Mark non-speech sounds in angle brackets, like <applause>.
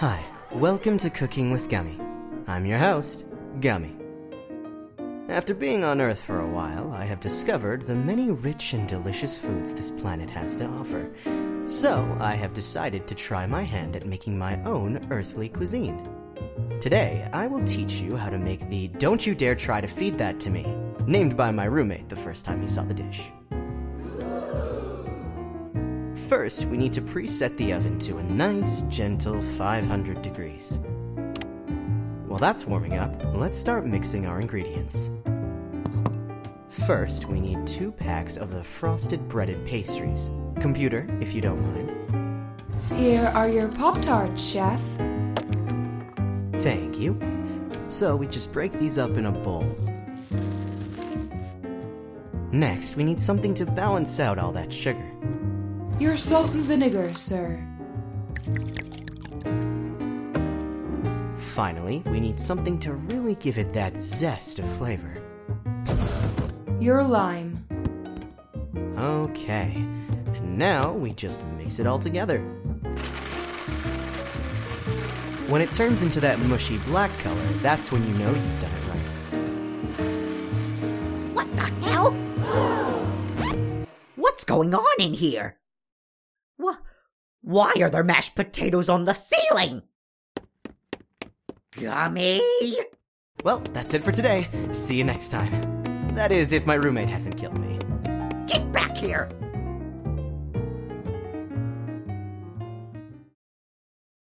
Hi, welcome to Cooking with Gummy. I'm your host, Gummy. After being on Earth for a while, I have discovered the many rich and delicious foods this planet has to offer. So, I have decided to try my hand at making my own earthly cuisine. Today, I will teach you how to make the Don't You Dare Try to Feed That to Me, named by my roommate the first time he saw the dish. First, we need to preset the oven to a nice, gentle 500 degrees. While that's warming up, let's start mixing our ingredients. First, we need two packs of the frosted breaded pastries. Computer, if you don't mind. Here are your Pop Tarts, Chef. Thank you. So we just break these up in a bowl. Next, we need something to balance out all that sugar. Your salt and vinegar, sir. Finally, we need something to really give it that zest of flavor. Your lime. Okay, and now we just mix it all together. When it turns into that mushy black color, that's when you know you've done it right. What the hell? <gasps> What's going on in here? Wh- why are there mashed potatoes on the ceiling? Gummy! Well, that's it for today. See you next time. That is, if my roommate hasn't killed me. Get back here!